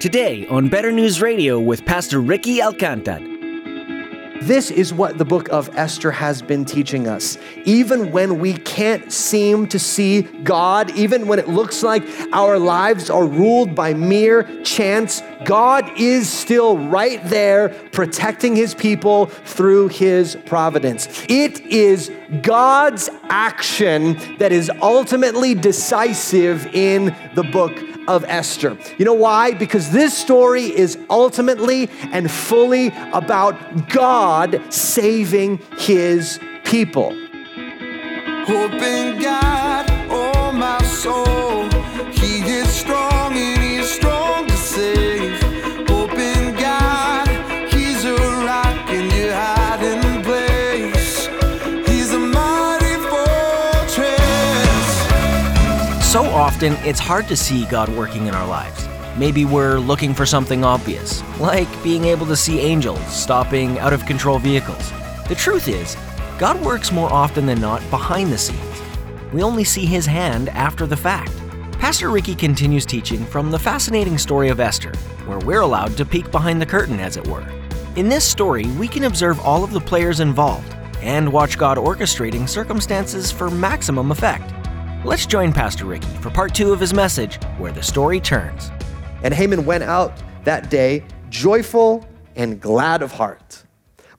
Today on Better News Radio with Pastor Ricky Alcantar. This is what the book of Esther has been teaching us. Even when we can't seem to see God, even when it looks like our lives are ruled by mere chance, God is still right there protecting his people through his providence. It is God's action that is ultimately decisive in the book of Esther. You know why? Because this story is ultimately and fully about God saving his people. Hope in God, oh my soul. So often, it's hard to see God working in our lives. Maybe we're looking for something obvious, like being able to see angels stopping out of control vehicles. The truth is, God works more often than not behind the scenes. We only see his hand after the fact. Pastor Ricky continues teaching from the fascinating story of Esther, where we're allowed to peek behind the curtain, as it were. In this story, we can observe all of the players involved and watch God orchestrating circumstances for maximum effect. Let's join Pastor Ricky for part two of his message, Where the Story Turns. And Haman went out that day joyful and glad of heart.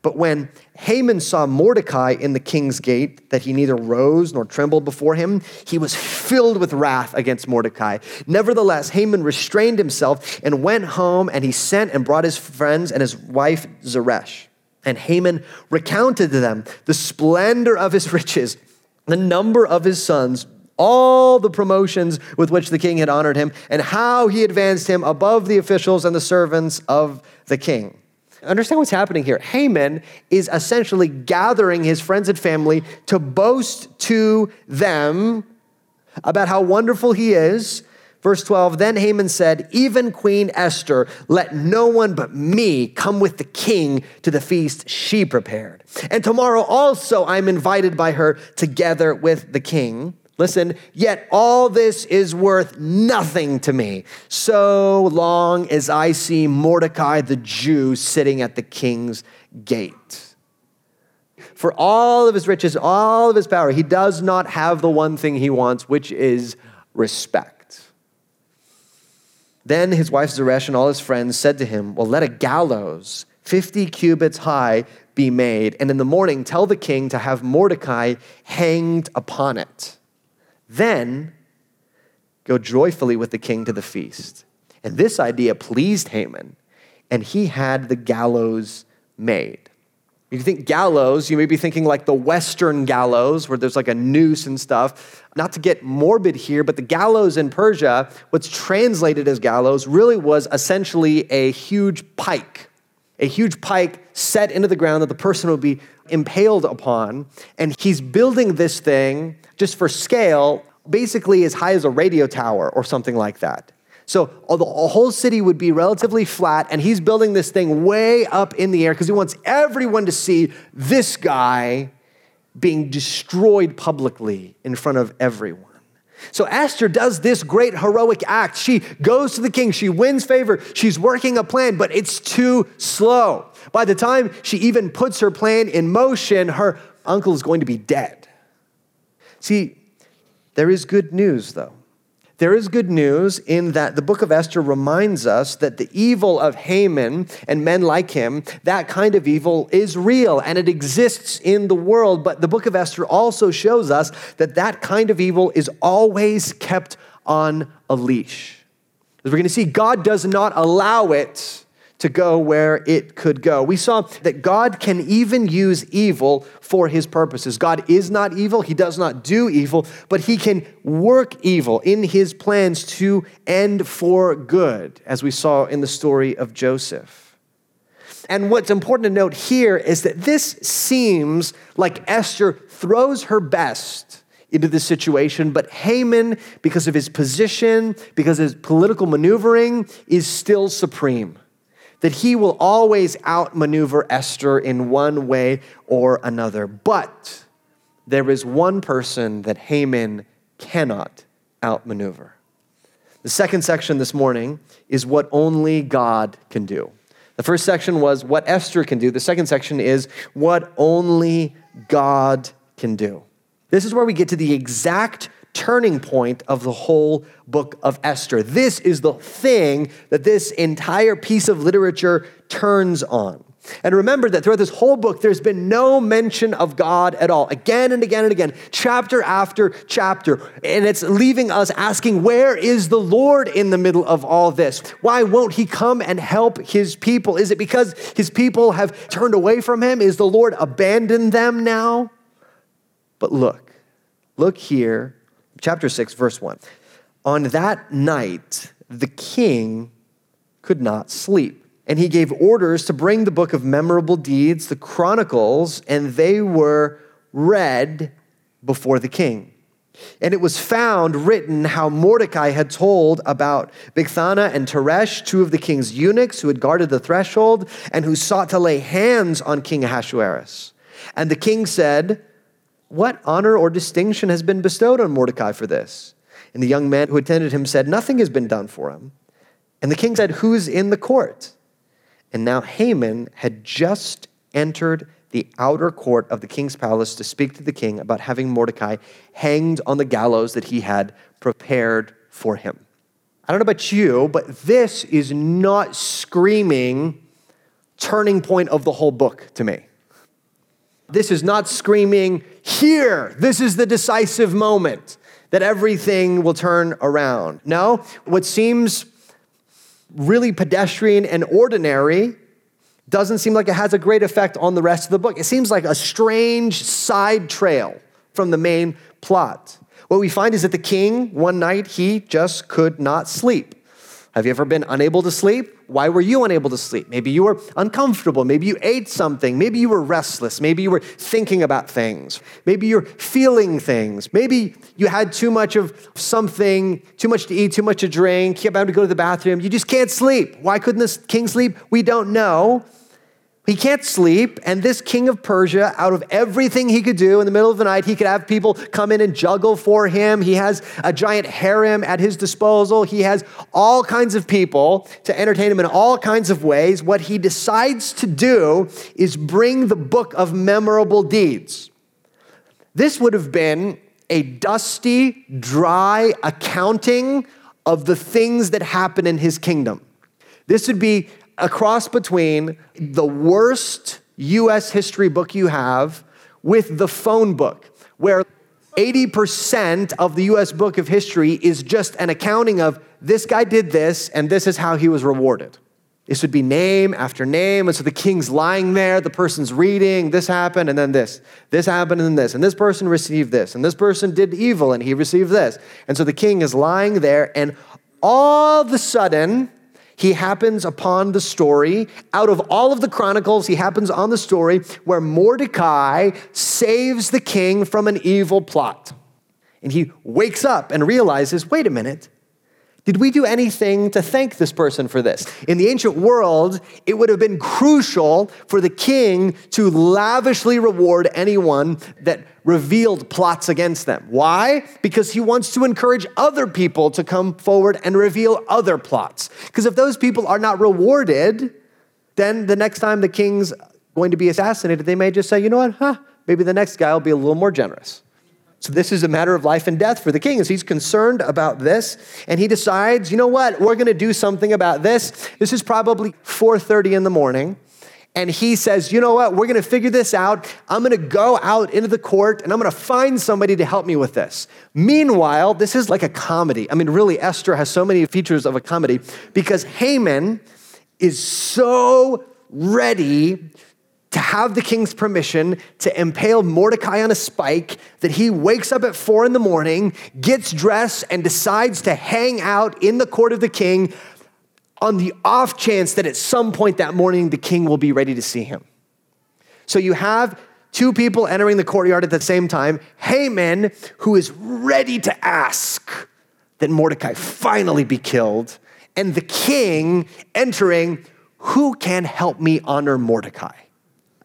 But when Haman saw Mordecai in the king's gate, that he neither rose nor trembled before him, he was filled with wrath against Mordecai. Nevertheless, Haman restrained himself and went home, and he sent and brought his friends and his wife Zeresh. And Haman recounted to them the splendor of his riches, the number of his sons, all the promotions with which the king had honored him, and how he advanced him above the officials and the servants of the king. Understand what's happening here. Haman is essentially gathering his friends and family to boast to them about how wonderful he is. Verse 12 Then Haman said, Even Queen Esther, let no one but me come with the king to the feast she prepared. And tomorrow also I'm invited by her together with the king. Listen, yet all this is worth nothing to me, so long as I see Mordecai the Jew sitting at the king's gate. For all of his riches, all of his power, he does not have the one thing he wants, which is respect. Then his wife Zeresh and all his friends said to him, Well, let a gallows 50 cubits high be made, and in the morning tell the king to have Mordecai hanged upon it. Then go joyfully with the king to the feast. And this idea pleased Haman, and he had the gallows made. You think gallows, you may be thinking like the Western gallows, where there's like a noose and stuff. Not to get morbid here, but the gallows in Persia, what's translated as gallows, really was essentially a huge pike. A huge pike set into the ground that the person would be impaled upon. And he's building this thing just for scale, basically as high as a radio tower or something like that. So the whole city would be relatively flat, and he's building this thing way up in the air because he wants everyone to see this guy being destroyed publicly in front of everyone. So Esther does this great heroic act. She goes to the king, she wins favor, she's working a plan, but it's too slow. By the time she even puts her plan in motion, her uncle is going to be dead. See, there is good news, though. There is good news in that the book of Esther reminds us that the evil of Haman and men like him, that kind of evil is real and it exists in the world. But the book of Esther also shows us that that kind of evil is always kept on a leash. As we're going to see, God does not allow it to go where it could go. We saw that God can even use evil for his purposes. God is not evil, he does not do evil, but he can work evil in his plans to end for good, as we saw in the story of Joseph. And what's important to note here is that this seems like Esther throws her best into this situation, but Haman, because of his position, because of his political maneuvering, is still supreme that he will always outmaneuver Esther in one way or another. But there is one person that Haman cannot outmaneuver. The second section this morning is what only God can do. The first section was what Esther can do. The second section is what only God can do. This is where we get to the exact turning point of the whole book of Esther. This is the thing that this entire piece of literature turns on. And remember that throughout this whole book, there's been no mention of God at all, again and again and again, chapter after chapter. And it's leaving us asking, where is the Lord in the middle of all this? Why won't he come and help his people? Is it because his people have turned away from him? Is the Lord abandoned them now? But look, look here chapter 6, verse 1. On that night, the king could not sleep. And he gave orders to bring the book of memorable deeds, the chronicles, and they were read before the king. And it was found written how Mordecai had told about Bigthana and Teresh, two of the king's eunuchs who had guarded the threshold and who sought to lay hands on King Ahasuerus. And the king said, what honor or distinction has been bestowed on Mordecai for this? And the young man who attended him said, Nothing has been done for him. And the king said, Who's in the court? And now Haman had just entered the outer court of the king's palace to speak to the king about having Mordecai hanged on the gallows that he had prepared for him. I don't know about you, but this is not screaming turning point of the whole book to me. This is not screaming, here, this is the decisive moment that everything will turn around. No, what seems really pedestrian and ordinary doesn't seem like it has a great effect on the rest of the book. It seems like a strange side trail from the main plot. What we find is that the king, one night, he just could not sleep. Have you ever been unable to sleep? Why were you unable to sleep? Maybe you were uncomfortable. Maybe you ate something. Maybe you were restless. Maybe you were thinking about things. Maybe you're feeling things. Maybe you had too much of something, too much to eat, too much to drink. You about to go to the bathroom. You just can't sleep. Why couldn't this king sleep? We don't know. He can't sleep, and this king of Persia, out of everything he could do in the middle of the night, he could have people come in and juggle for him. He has a giant harem at his disposal. He has all kinds of people to entertain him in all kinds of ways. What he decides to do is bring the book of memorable deeds. This would have been a dusty, dry accounting of the things that happen in his kingdom. This would be a cross between the worst US history book you have with the phone book, where 80% of the US book of history is just an accounting of this guy did this and this is how he was rewarded. This would be name after name. And so the king's lying there, the person's reading, this happened, and then this. This happened, and then this. And this person received this. And this person did evil, and he received this. And so the king is lying there, and all of a sudden, he happens upon the story. Out of all of the chronicles, he happens on the story where Mordecai saves the king from an evil plot. And he wakes up and realizes wait a minute, did we do anything to thank this person for this? In the ancient world, it would have been crucial for the king to lavishly reward anyone that revealed plots against them. Why? Because he wants to encourage other people to come forward and reveal other plots. Because if those people are not rewarded, then the next time the king's going to be assassinated, they may just say, you know what, huh, maybe the next guy will be a little more generous. So this is a matter of life and death for the king as he's concerned about this and he decides, you know what? We're going to do something about this. This is probably 4:30 in the morning. And he says, you know what? We're going to figure this out. I'm going to go out into the court and I'm going to find somebody to help me with this. Meanwhile, this is like a comedy. I mean, really, Esther has so many features of a comedy because Haman is so ready to have the king's permission to impale Mordecai on a spike that he wakes up at four in the morning, gets dressed, and decides to hang out in the court of the king on the off chance that at some point that morning the king will be ready to see him. So you have two people entering the courtyard at the same time Haman, who is ready to ask that Mordecai finally be killed, and the king entering, Who can help me honor Mordecai?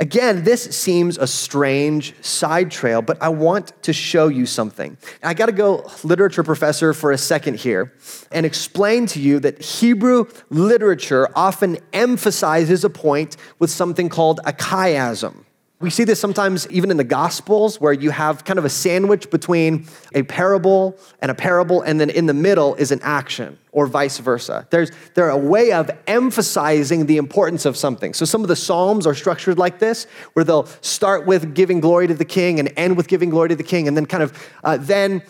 Again, this seems a strange side trail, but I want to show you something. I got to go literature professor for a second here and explain to you that Hebrew literature often emphasizes a point with something called a chiasm. We see this sometimes even in the Gospels, where you have kind of a sandwich between a parable and a parable, and then in the middle is an action, or vice versa. There's they're a way of emphasizing the importance of something. So some of the Psalms are structured like this, where they'll start with giving glory to the King and end with giving glory to the King, and then kind of uh, then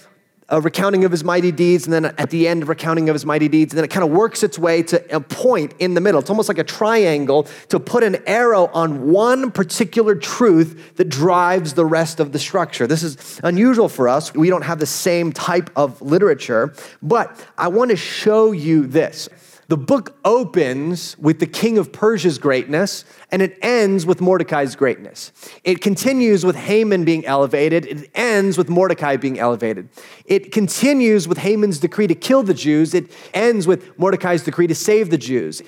a recounting of his mighty deeds, and then at the end, recounting of his mighty deeds, and then it kind of works its way to a point in the middle. It's almost like a triangle to put an arrow on one particular truth that drives the rest of the structure. This is unusual for us. We don't have the same type of literature, but I want to show you this. The book opens with the king of Persia's greatness and it ends with Mordecai's greatness. It continues with Haman being elevated. It ends with Mordecai being elevated. It continues with Haman's decree to kill the Jews. It ends with Mordecai's decree to save the Jews.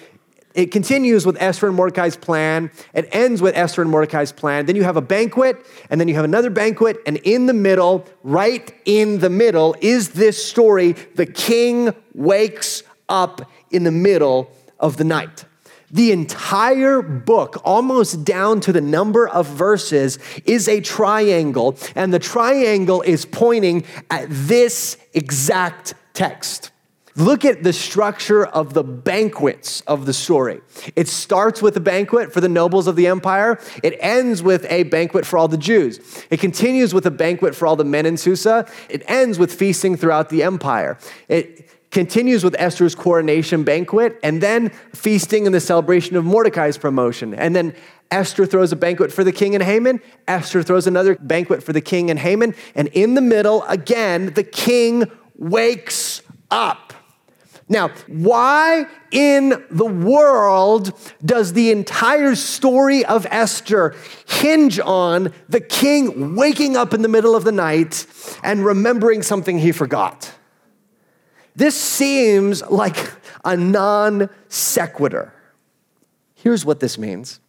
It continues with Esther and Mordecai's plan. It ends with Esther and Mordecai's plan. Then you have a banquet, and then you have another banquet, and in the middle, right in the middle, is this story. The king wakes up in the middle of the night. The entire book, almost down to the number of verses, is a triangle, and the triangle is pointing at this exact text. Look at the structure of the banquets of the story. It starts with a banquet for the nobles of the empire. It ends with a banquet for all the Jews. It continues with a banquet for all the men in Susa. It ends with feasting throughout the empire. It continues with Esther's coronation banquet, and then feasting and the celebration of Mordecai's promotion. And then Esther throws a banquet for the king and Haman. Esther throws another banquet for the king and Haman. And in the middle, again, the king wakes up. Now, why in the world does the entire story of Esther hinge on the king waking up in the middle of the night and remembering something he forgot? This seems like a non sequitur. Here's what this means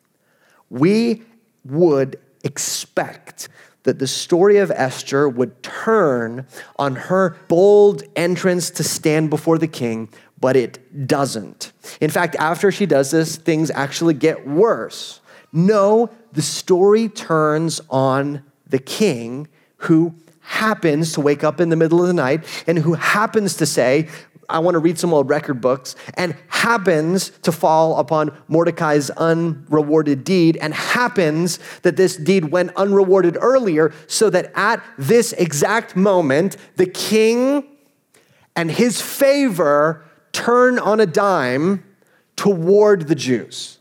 we would expect that the story of Esther would turn on her bold entrance to stand before the king, but it doesn't. In fact, after she does this, things actually get worse. No, the story turns on the king who happens to wake up in the middle of the night and who happens to say, I want to read some old record books, and happens to fall upon Mordecai's unrewarded deed, and happens that this deed went unrewarded earlier, so that at this exact moment, the king and his favor turn on a dime toward the Jews.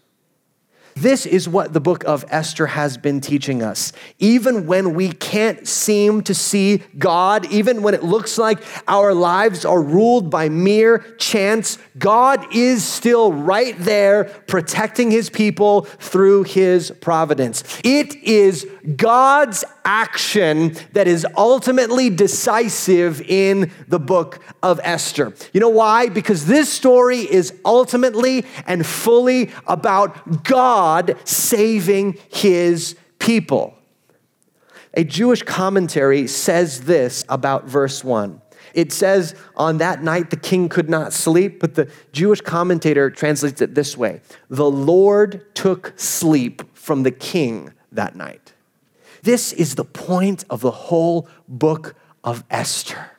This is what the book of Esther has been teaching us. Even when we can't seem to see God, even when it looks like our lives are ruled by mere chance, God is still right there protecting his people through his providence. It is God's action that is ultimately decisive in the book of Esther. You know why? Because this story is ultimately and fully about God saving his people. A Jewish commentary says this about verse 1. It says, On that night the king could not sleep, but the Jewish commentator translates it this way The Lord took sleep from the king that night. This is the point of the whole book of Esther.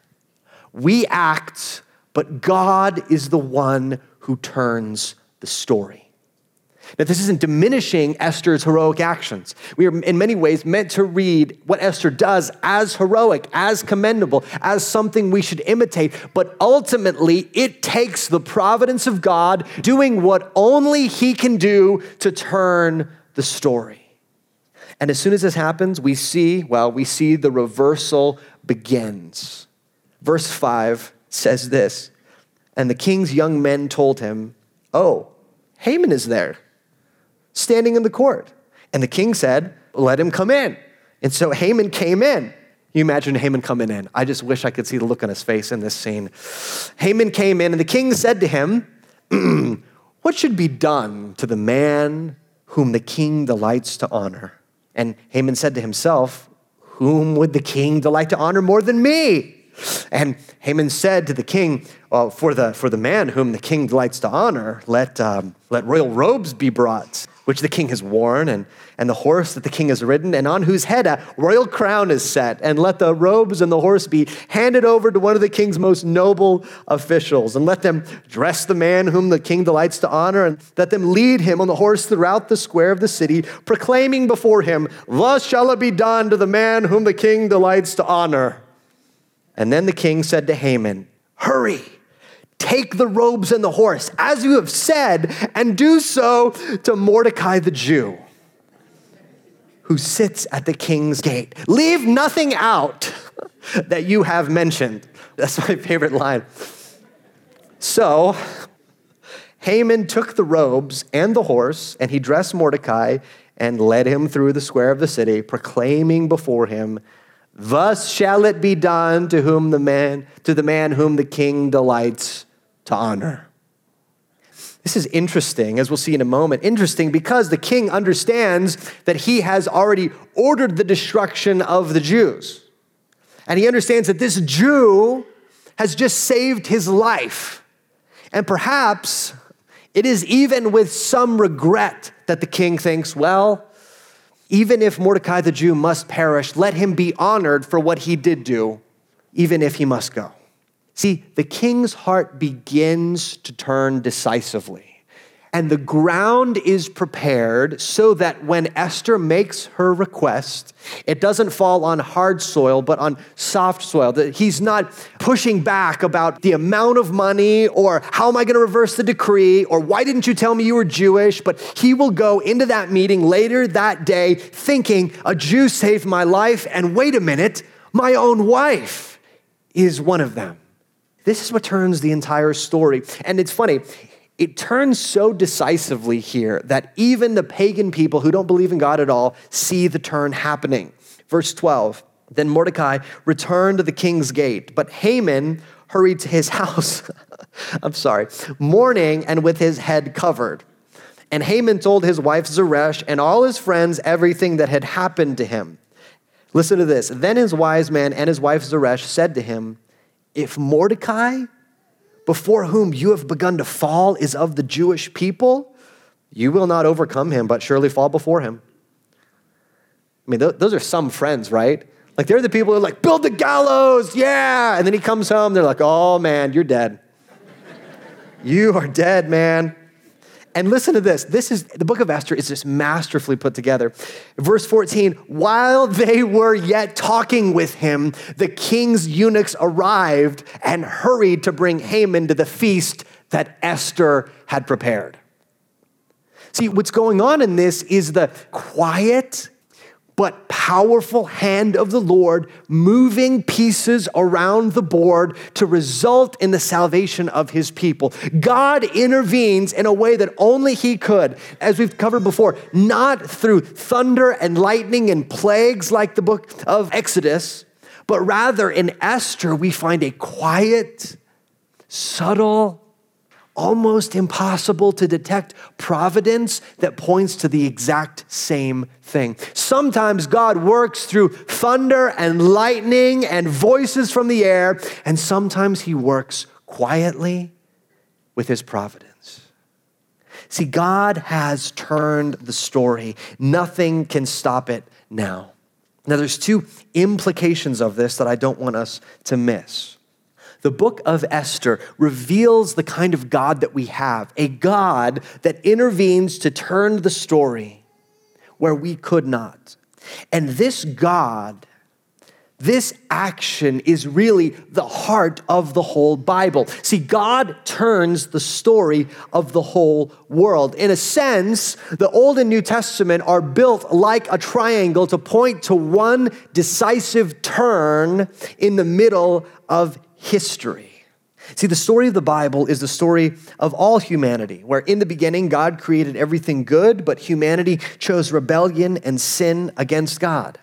We act, but God is the one who turns the story. Now, this isn't diminishing Esther's heroic actions. We are, in many ways, meant to read what Esther does as heroic, as commendable, as something we should imitate. But ultimately, it takes the providence of God doing what only He can do to turn the story. And as soon as this happens, we see, well, we see the reversal begins. Verse 5 says this And the king's young men told him, Oh, Haman is there, standing in the court. And the king said, Let him come in. And so Haman came in. You imagine Haman coming in. I just wish I could see the look on his face in this scene. Haman came in, and the king said to him, What should be done to the man whom the king delights to honor. And Haman said to himself, Whom would the king delight to honor more than me? And Haman said to the king, well, for, the, for the man whom the king delights to honor, let, um, let royal robes be brought, which the king has worn, and, and the horse that the king has ridden, and on whose head a royal crown is set. And let the robes and the horse be handed over to one of the king's most noble officials. And let them dress the man whom the king delights to honor, and let them lead him on the horse throughout the square of the city, proclaiming before him, Thus shall it be done to the man whom the king delights to honor. And then the king said to Haman, Hurry, take the robes and the horse, as you have said, and do so to Mordecai the Jew, who sits at the king's gate. Leave nothing out that you have mentioned. That's my favorite line. So, Haman took the robes and the horse, and he dressed Mordecai and led him through the square of the city, proclaiming before him, Thus shall it be done to whom the man to the man whom the king delights to honor. This is interesting, as we'll see in a moment. Interesting because the king understands that he has already ordered the destruction of the Jews. And he understands that this Jew has just saved his life. And perhaps it is even with some regret that the king thinks, well, even if Mordecai the Jew must perish, let him be honored for what he did do, even if he must go. See, the king's heart begins to turn decisively. And the ground is prepared so that when Esther makes her request, it doesn't fall on hard soil, but on soft soil. That he's not pushing back about the amount of money or how am I going to reverse the decree or why didn't you tell me you were Jewish? But he will go into that meeting later that day thinking, a Jew saved my life, and wait a minute, my own wife is one of them. This is what turns the entire story. And it's funny, it turns so decisively here that even the pagan people who don't believe in God at all see the turn happening. Verse 12 Then Mordecai returned to the king's gate, but Haman hurried to his house. I'm sorry, mourning and with his head covered. And Haman told his wife Zeresh and all his friends everything that had happened to him. Listen to this. Then his wise man and his wife Zeresh said to him, If Mordecai, before whom you have begun to fall is of the Jewish people, you will not overcome him, but surely fall before him. I mean, those are some friends, right? Like, they're the people who are like, build the gallows, yeah. And then he comes home, they're like, oh man, you're dead. you are dead, man. And listen to this. This is the book of Esther is just masterfully put together. Verse 14, while they were yet talking with him, the king's eunuchs arrived and hurried to bring Haman to the feast that Esther had prepared. See, what's going on in this is the quiet but powerful hand of the Lord moving pieces around the board to result in the salvation of his people. God intervenes in a way that only he could, as we've covered before, not through thunder and lightning and plagues like the book of Exodus, but rather in Esther, we find a quiet, subtle, almost impossible to detect providence that points to the exact same thing. Sometimes God works through thunder and lightning and voices from the air, and sometimes He works quietly with His providence. See, God has turned the story, nothing can stop it now. Now, there's two implications of this that I don't want us to miss the book of Esther reveals the kind of God that we have a God that intervenes to turn the story where we could not. And this God, this action is really the heart of the whole Bible. See, God turns the story of the whole world. In a sense, the Old and New Testament are built like a triangle to point to one decisive turn in the middle of history. See, the story of the Bible is the story of all humanity, where in the beginning God created everything good, but humanity chose rebellion and sin against God.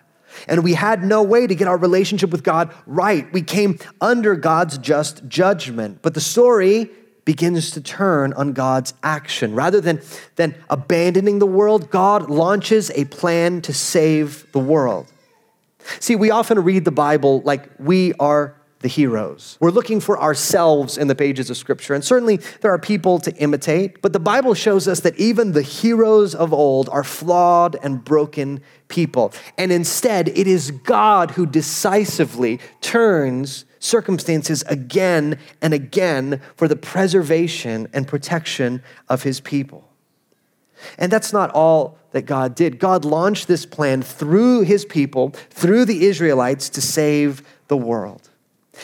And we had no way to get our relationship with God right. We came under God's just judgment. But the story begins to turn on God's action. Rather than, than abandoning the world, God launches a plan to save the world. See, we often read the Bible like we are the heroes. We're looking for ourselves in the pages of Scripture, and certainly there are people to imitate, but the Bible shows us that even the heroes of old are flawed and broken people. And instead, it is God who decisively turns circumstances again and again for the preservation and protection of his people. And that's not all that God did. God launched this plan through his people, through the Israelites, to save the world.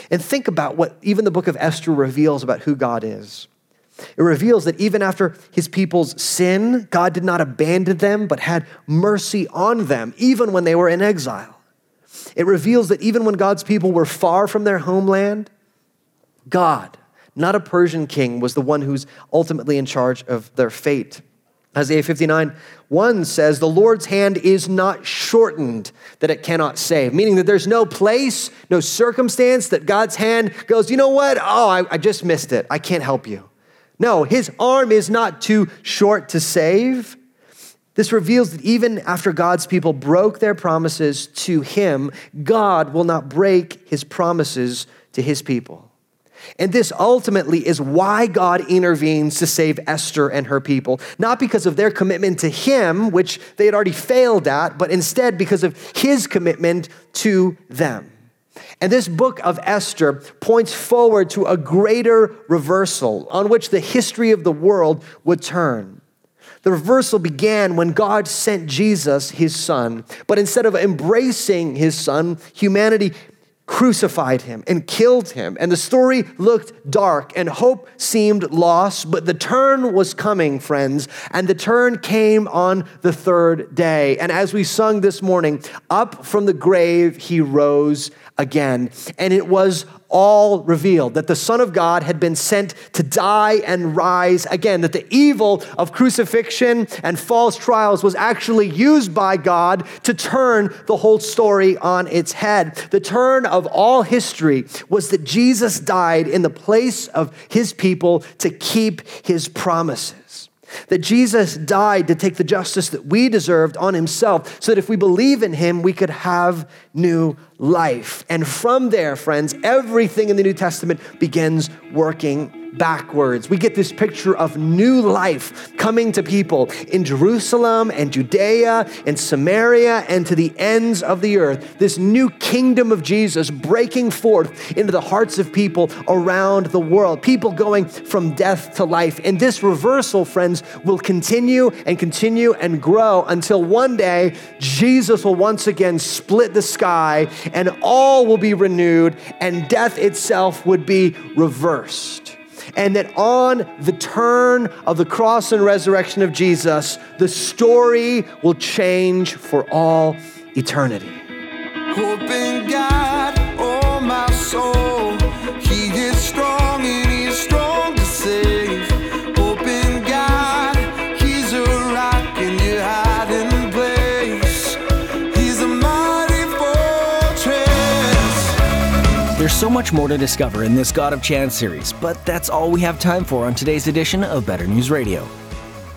And think about what even the book of Esther reveals about who God is. It reveals that even after his people's sin, God did not abandon them, but had mercy on them, even when they were in exile. It reveals that even when God's people were far from their homeland, God, not a Persian king, was the one who's ultimately in charge of their fate. Isaiah 59 1 says, The Lord's hand is not shortened that it cannot save, meaning that there's no place, no circumstance that God's hand goes, You know what? Oh, I, I just missed it. I can't help you. No, his arm is not too short to save. This reveals that even after God's people broke their promises to him, God will not break his promises to his people. And this ultimately is why God intervenes to save Esther and her people, not because of their commitment to him, which they had already failed at, but instead because of his commitment to them. And this book of Esther points forward to a greater reversal on which the history of the world would turn. The reversal began when God sent Jesus, his son. But instead of embracing his son, humanity crucified him and killed him. And the story looked dark and hope seemed lost, but the turn was coming, friends. And the turn came on the third day. And as we sung this morning, up from the grave he rose again. And it was all revealed that the Son of God had been sent to die and rise again, that the evil of crucifixion and false trials was actually used by God to turn the whole story on its head. The turn of all history was that Jesus died in the place of his people to keep his promises. That Jesus died to take the justice that we deserved on himself, so that if we believe in him, we could have new life. And from there, friends, everything in the New Testament begins working backwards. We get this picture of new life coming to people in Jerusalem and Judea and Samaria and to the ends of the earth. This new kingdom of Jesus breaking forth into the hearts of people around the world. People going from death to life. And this reversal, friends, will continue and continue and grow until one day Jesus will once again split the sky and all will be renewed and death itself would be reversed and that on the turn of the cross and resurrection of Jesus, the story will change for all eternity. So much more to discover in this God of Chance series, but that's all we have time for on today's edition of Better News Radio.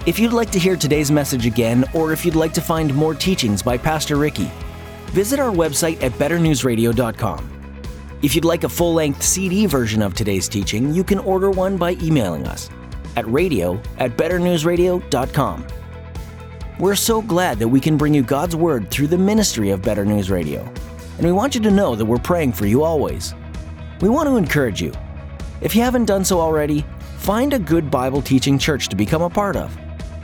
If you'd like to hear today's message again, or if you'd like to find more teachings by Pastor Ricky, visit our website at betternewsradio.com. If you'd like a full length CD version of today's teaching, you can order one by emailing us at radio at betternewsradio.com. We're so glad that we can bring you God's Word through the ministry of Better News Radio, and we want you to know that we're praying for you always. We want to encourage you. If you haven't done so already, find a good Bible teaching church to become a part of.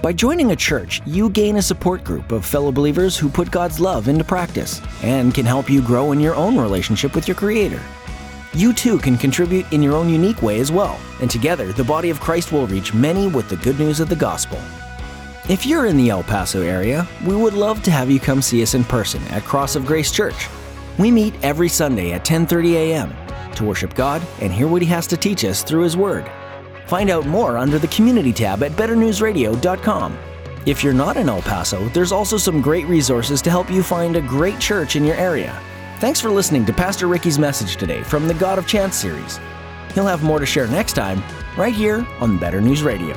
By joining a church, you gain a support group of fellow believers who put God's love into practice and can help you grow in your own relationship with your Creator. You too can contribute in your own unique way as well, and together the body of Christ will reach many with the good news of the gospel. If you're in the El Paso area, we would love to have you come see us in person at Cross of Grace Church. We meet every Sunday at 10:30 a.m. to worship God and hear what he has to teach us through his word. Find out more under the community tab at betternewsradio.com. If you're not in El Paso, there's also some great resources to help you find a great church in your area. Thanks for listening to Pastor Ricky's message today from the God of Chance series. He'll have more to share next time, right here on Better News Radio.